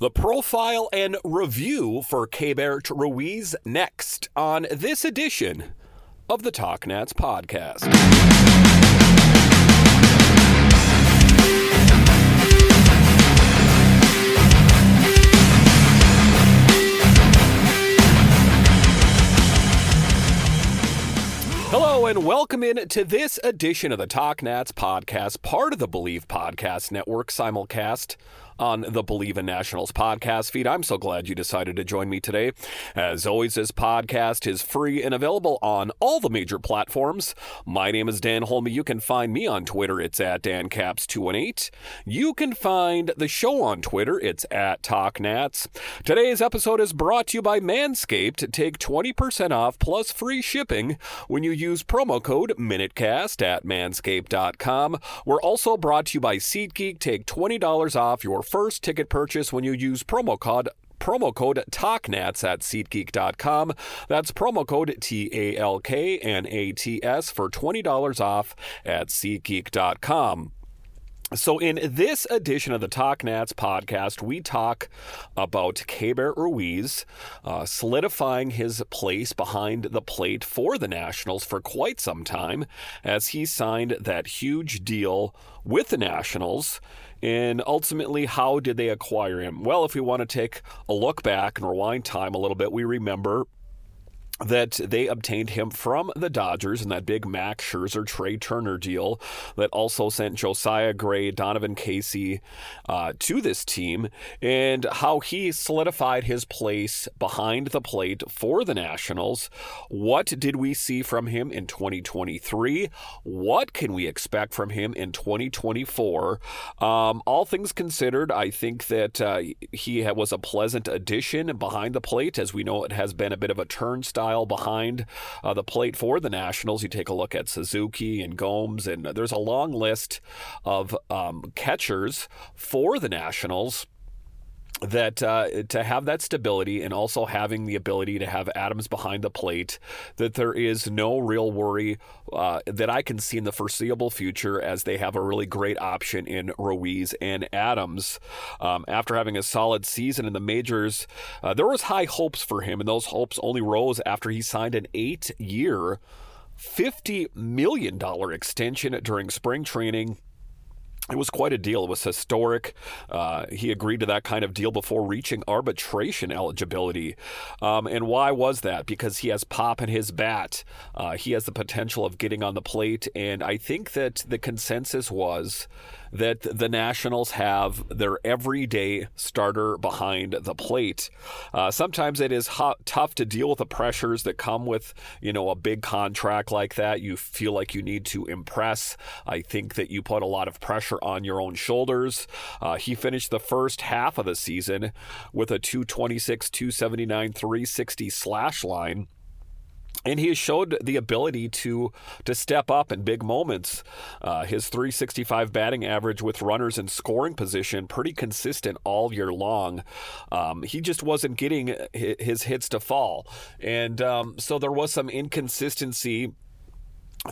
The profile and review for Keibert Ruiz next on this edition of the Talk Nats podcast. Hello and welcome in to this edition of the Talk Nats podcast, part of the Believe Podcast Network simulcast on the Believe in Nationals podcast feed. I'm so glad you decided to join me today. As always, this podcast is free and available on all the major platforms. My name is Dan Holme. You can find me on Twitter. It's at DanCaps218. You can find the show on Twitter. It's at TalkNats. Today's episode is brought to you by Manscaped. Take 20% off plus free shipping when you use promo code MinuteCast at manscaped.com. We're also brought to you by SeatGeek. Take $20 off your first ticket purchase when you use promo code promo code TALKNATS at SeatGeek.com. That's promo code T A L K N A T S for $20 off at SeatGeek.com. So, in this edition of the Talk Nats podcast, we talk about Keibert Ruiz uh, solidifying his place behind the plate for the Nationals for quite some time as he signed that huge deal with the Nationals. And ultimately, how did they acquire him? Well, if we want to take a look back and rewind time a little bit, we remember that they obtained him from the Dodgers in that big Max Scherzer Trea Turner deal that also sent Josiah Gray, Donovan Casey uh, to this team, and how he solidified his place behind the plate for the Nationals. What did we see from him in 2023? What can we expect from him in 2024? Um, all things considered, I think that uh, he was a pleasant addition behind the plate. As we know, it has been a bit of a turnstile behind uh, the plate for the Nationals. You take a look at Suzuki and Gomes, and there's a long list of um, catchers for the Nationals that uh, to have that stability and also having the ability to have Adams behind the plate, that there is no real worry uh, that I can see in the foreseeable future as they have a really great option in Ruiz and Adams. Um, after having a solid season in the majors, uh, there was high hopes for him, and those hopes only rose after he signed an eight-year, $50 million extension during spring training it was quite a deal. It was historic. Uh, he agreed to that kind of deal before reaching arbitration eligibility. Um, and why was that? Because he has pop in his bat. Uh, he has the potential of getting on the plate. And I think that the consensus was that the Nationals have their everyday starter behind the plate. Uh, sometimes it is tough to deal with the pressures that come with, you know, a big contract like that. You feel like you need to impress. I think that you put a lot of pressure on your own shoulders. Uh, he finished the first half of the season with a 226, 279, 360 slash line and he has showed the ability to to step up in big moments. Uh, his 365 batting average with runners in scoring position pretty consistent all year long. Um, he just wasn't getting his hits to fall, and um, so there was some inconsistency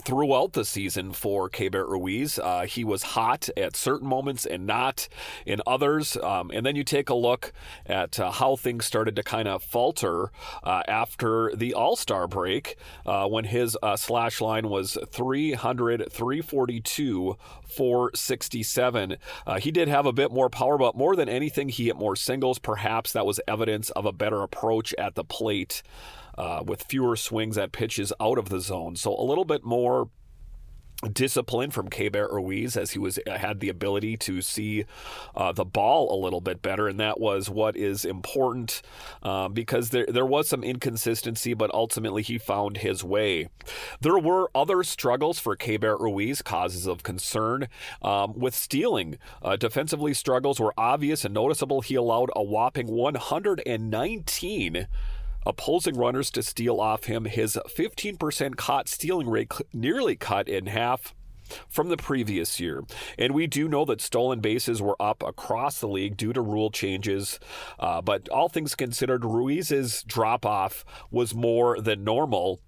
throughout the season for Keibert Ruiz. Uh, he was hot at certain moments and not in others. Um, and then you take a look at uh, how things started to kind of falter uh, after the All Star break uh, when his uh, slash line was 300, 342, 467. Uh, he did have a bit more power, but more than anything, he hit more singles. Perhaps that was evidence of a better approach at the plate uh, with fewer swings at pitches out of the zone. So a little bit more discipline from Keibert Ruiz as he was had the ability to see uh, the ball a little bit better, and that was what is important uh, because there there was some inconsistency, but ultimately he found his way. There were other struggles for Keibert Ruiz, causes of concern um, with stealing. Uh, defensively, struggles were obvious and noticeable. He allowed a whopping 119 opposing runners to steal off him. His 15% caught stealing rate nearly cut in half from the previous year. And we do know that stolen bases were up across the league due to rule changes. Uh, but all things considered, Ruiz's drop off was more than normal.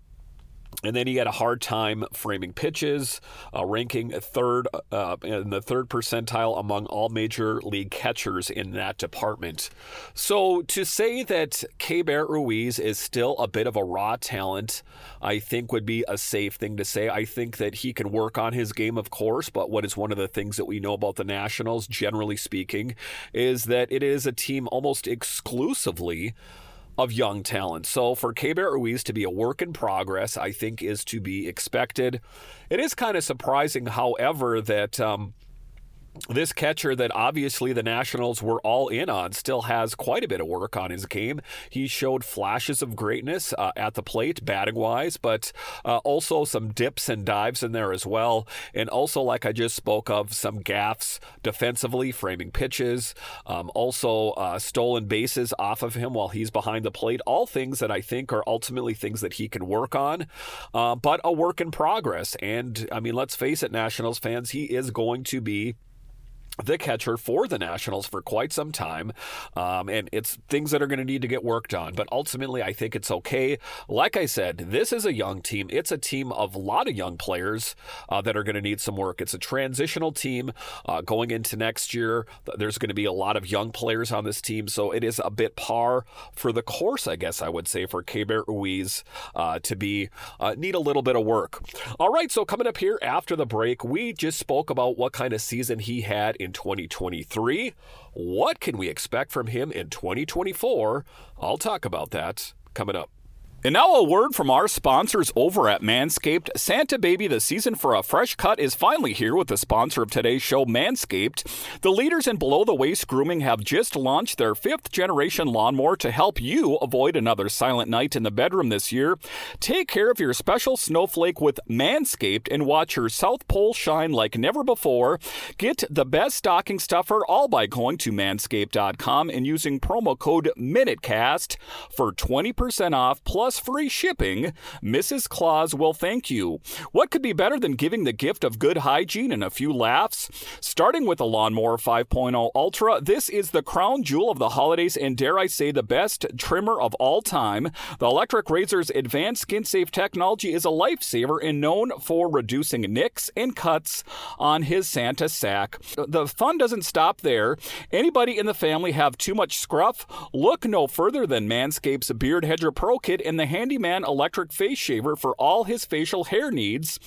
And then he had a hard time framing pitches, uh, ranking third uh, in the third percentile among all major league catchers in that department. So to say that Keibert Ruiz is still a bit of a raw talent, I think would be a safe thing to say. I think that he can work on his game, of course, but what is one of the things that we know about the Nationals, generally speaking, is that it is a team almost exclusively of young talent. So for Keibert Ruiz to be a work in progress, I think is to be expected. It is kind of surprising, however, that um, this catcher that obviously the Nationals were all in on still has quite a bit of work on his game. He showed flashes of greatness uh, at the plate, batting wise, but uh, also some dips and dives in there as well. And also, like I just spoke of, some gaffes defensively, framing pitches, um, also uh, stolen bases off of him while he's behind the plate. All things that I think are ultimately things that he can work on, uh, but a work in progress. And I mean, let's face it, Nationals fans, he is going to be the catcher for the Nationals for quite some time. Um, and it's things that are going to need to get worked on. But ultimately, I think it's okay. Like I said, this is a young team. It's a team of a lot of young players uh, that are going to need some work. It's a transitional team uh, going into next year. There's going to be a lot of young players on this team. So it is a bit par for the course, I guess I would say, for Keibert Ruiz uh, to be uh, need a little bit of work. All right. So coming up here after the break, we just spoke about what kind of season he had in in 2023. What can we expect from him in 2024? I'll talk about that coming up. And now a word from our sponsors over at Manscaped. Santa Baby, the season for a fresh cut is finally here with the sponsor of today's show, Manscaped. The leaders in below the waist grooming have just launched their fifth generation lawnmower to help you avoid another silent night in the bedroom this year. Take care of your special snowflake with Manscaped and watch your South Pole shine like never before. Get the best stocking stuffer all by going to manscaped.com and using promo code MINUTECAST for 20% off plus plus free shipping, Mrs. Claus will thank you. What could be better than giving the gift of good hygiene and a few laughs? Starting with the Lawnmower 5.0 Ultra, this is the crown jewel of the holidays and dare I say the best trimmer of all time. The electric razor's advanced skin safe technology is a lifesaver and known for reducing nicks and cuts on his Santa sack. The fun doesn't stop there. Anybody in the family have too much scruff? Look no further than Manscaped's Beard Hedger Pro Kit and the Handyman electric face shaver for all his facial hair needs.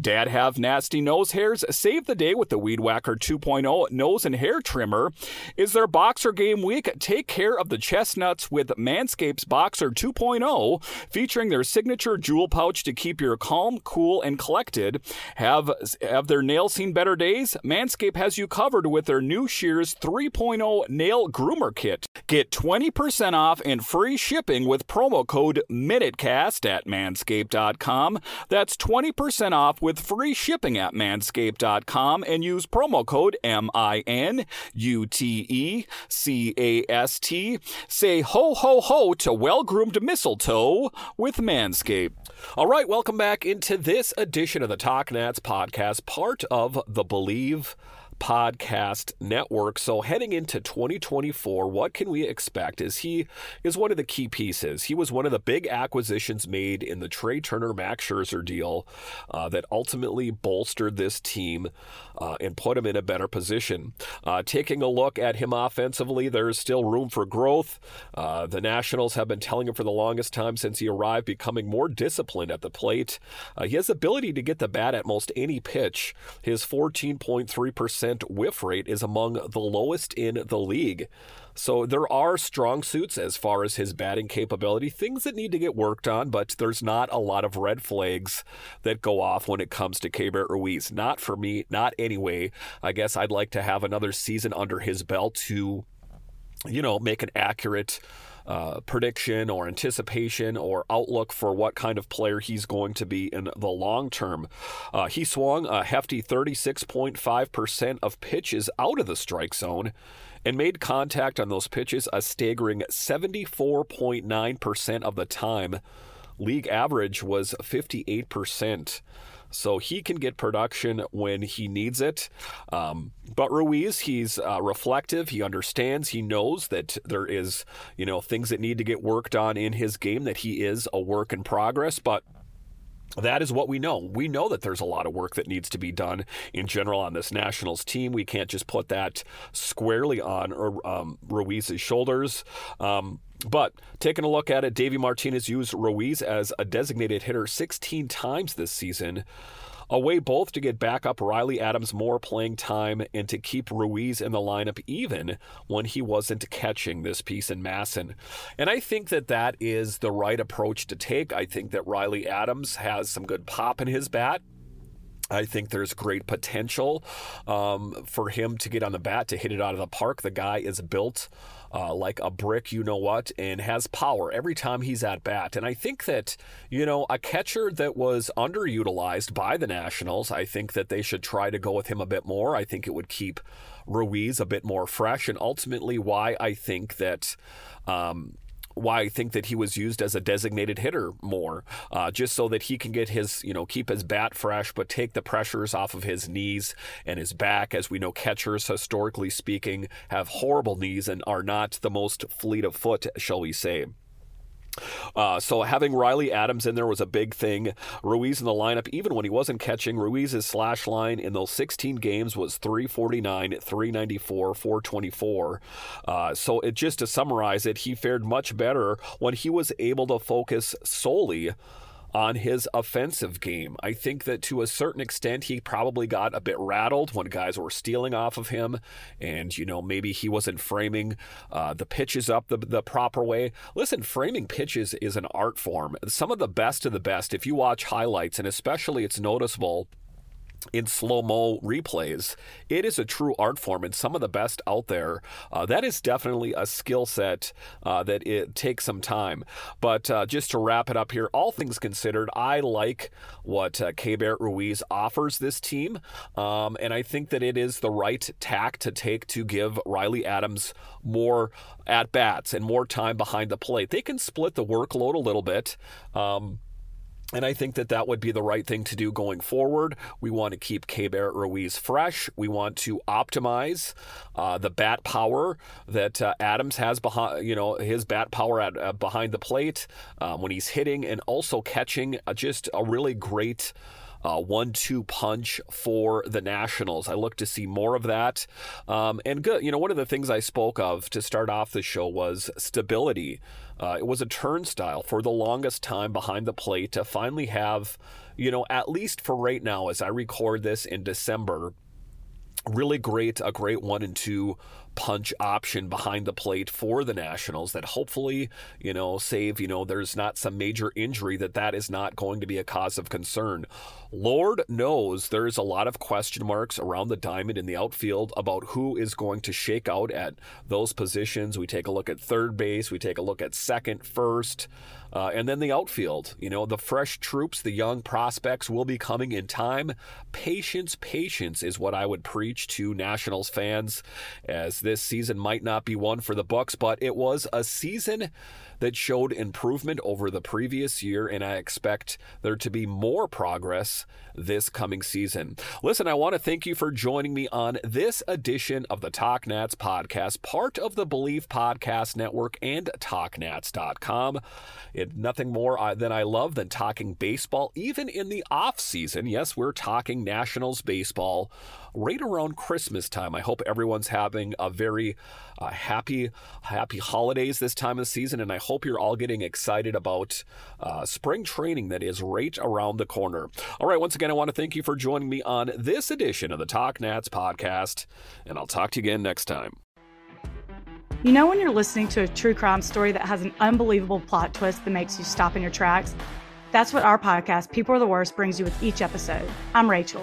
Dad have nasty nose hairs? Save the day with the Weed Whacker 2.0 nose and hair trimmer. Is their boxer game weak? Take care of the chestnuts with Manscapes Boxer 2.0, featuring their signature jewel pouch to keep your calm, cool, and collected. Have have their nails seen better days? Manscaped has you covered with their new Shears 3.0 nail groomer kit. Get 20% off and free shipping with promo code MINUTECAST at manscaped.com. That's 20% off with free shipping at manscaped.com and use promo code M I N U T E C A S T. Say ho ho ho to well groomed mistletoe with Manscaped. All right, welcome back into this edition of the Talk Nats podcast, part of the Believe podcast network. So heading into 2024, what can we expect? Is he is one of the key pieces? He was one of the big acquisitions made in the Trea Turner Max Scherzer deal uh, that ultimately bolstered this team uh, and put him in a better position. Uh, taking a look at him offensively, there's still room for growth. Uh, the Nationals have been telling him for the longest time since he arrived, becoming more disciplined at the plate. Uh, he has the ability to get the bat at most any pitch. His 14.3% whiff rate is among the lowest in the league. So there are strong suits as far as his batting capability, things that need to get worked on, but there's not a lot of red flags that go off when it comes to Keibert Ruiz. Not for me, not anyway. I guess I'd like to have another season under his belt to, you know, make an accurate uh, prediction or anticipation or outlook for what kind of player he's going to be in the long term. Uh, he swung a hefty 36.5% of pitches out of the strike zone and made contact on those pitches a staggering 74.9% of the time. League average was 58%. So he can get production when he needs it. Um, but Ruiz, he's uh, reflective. He understands. He knows that there is, you know, things that need to get worked on in his game. That he is a work in progress. But that is what we know. We know that there's a lot of work that needs to be done in general on this Nationals team. We can't just put that squarely on um, Ruiz's shoulders. Um, but taking a look at it, Davey Martinez used Ruiz as a designated hitter 16 times this season a way both to get back up Riley Adams more playing time and to keep Ruiz in the lineup even when he wasn't catching this piece in MASN. And I think that that is the right approach to take. I think that Riley Adams has some good pop in his bat. I think there's great potential um, for him to get on the bat to hit it out of the park. The guy is built uh, like a brick, you know what, and has power every time he's at bat. And I think that, you know, a catcher that was underutilized by the Nationals, I think that they should try to go with him a bit more. I think it would keep Ruiz a bit more fresh, and ultimately why I think that. Um, why I think that he was used as a designated hitter more, uh, just so that he can get his, you know, keep his bat fresh, but take the pressures off of his knees and his back. As we know, catchers, historically speaking, have horrible knees and are not the most fleet of foot, shall we say. Uh, so having Riley Adams in there was a big thing. Ruiz in the lineup, even when he wasn't catching, Ruiz's slash line in those 16 games was 349, 394, 424. Uh, so it just to summarize it, he fared much better when he was able to focus solely on his offensive game. I think that to a certain extent, he probably got a bit rattled when guys were stealing off of him, and you know maybe he wasn't framing uh, the pitches up the, the proper way. Listen, framing pitches is an art form. Some of the best of the best. If you watch highlights, and especially it's noticeable in slow mo replays. It is a true art form and some of the best out there. Uh, that is definitely a skill set uh, that it takes some time. But uh, just to wrap it up here, all things considered, I like what uh, Keibert Ruiz offers this team. Um, and I think that it is the right tack to take to give Riley Adams more at bats and more time behind the plate. They can split the workload a little bit. Um, and I think that that would be the right thing to do going forward. We want to keep K. Keibert Ruiz fresh. We want to optimize uh, the bat power that uh, Adams has behind, you know, his bat power at uh, behind the plate um, when he's hitting and also catching. Uh, just a really great uh, one-two punch for the Nationals. I look to see more of that. Um, and good, you know, one of the things I spoke of to start off the show was stability. Uh, it was a turnstile for the longest time behind the plate to finally have, you know, at least for right now, as I record this in December, really great, a great one and two punch option behind the plate for the Nationals that hopefully, you know, save, you know, there's not some major injury that that is not going to be a cause of concern. Lord knows there's a lot of question marks around the diamond in the outfield about who is going to shake out at those positions. We take a look at third base, we take a look at second, first. Uh, and then the outfield, you know, the fresh troops, the young prospects will be coming in time. Patience, patience is what I would preach to Nationals fans as this season might not be one for the Bucks, but it was a season that showed improvement over the previous year, and I expect there to be more progress this coming season. Listen, I want to thank you for joining me on this edition of the Talk Nats podcast, part of the Believe Podcast Network and TalkNats.com. It, nothing more uh, than I love than talking baseball, even in the off season. Yes, we're talking Nationals baseball right around Christmas time. I hope everyone's having a very uh, happy, happy holidays this time of season, and I hope you're all getting excited about uh, spring training that is right around the corner. All right, once again, I want to thank you for joining me on this edition of the Talk Nats podcast, and I'll talk to you again next time. You know, when you're listening to a true crime story that has an unbelievable plot twist that makes you stop in your tracks? That's what our podcast, People Are the Worst, brings you with each episode. I'm Rachel.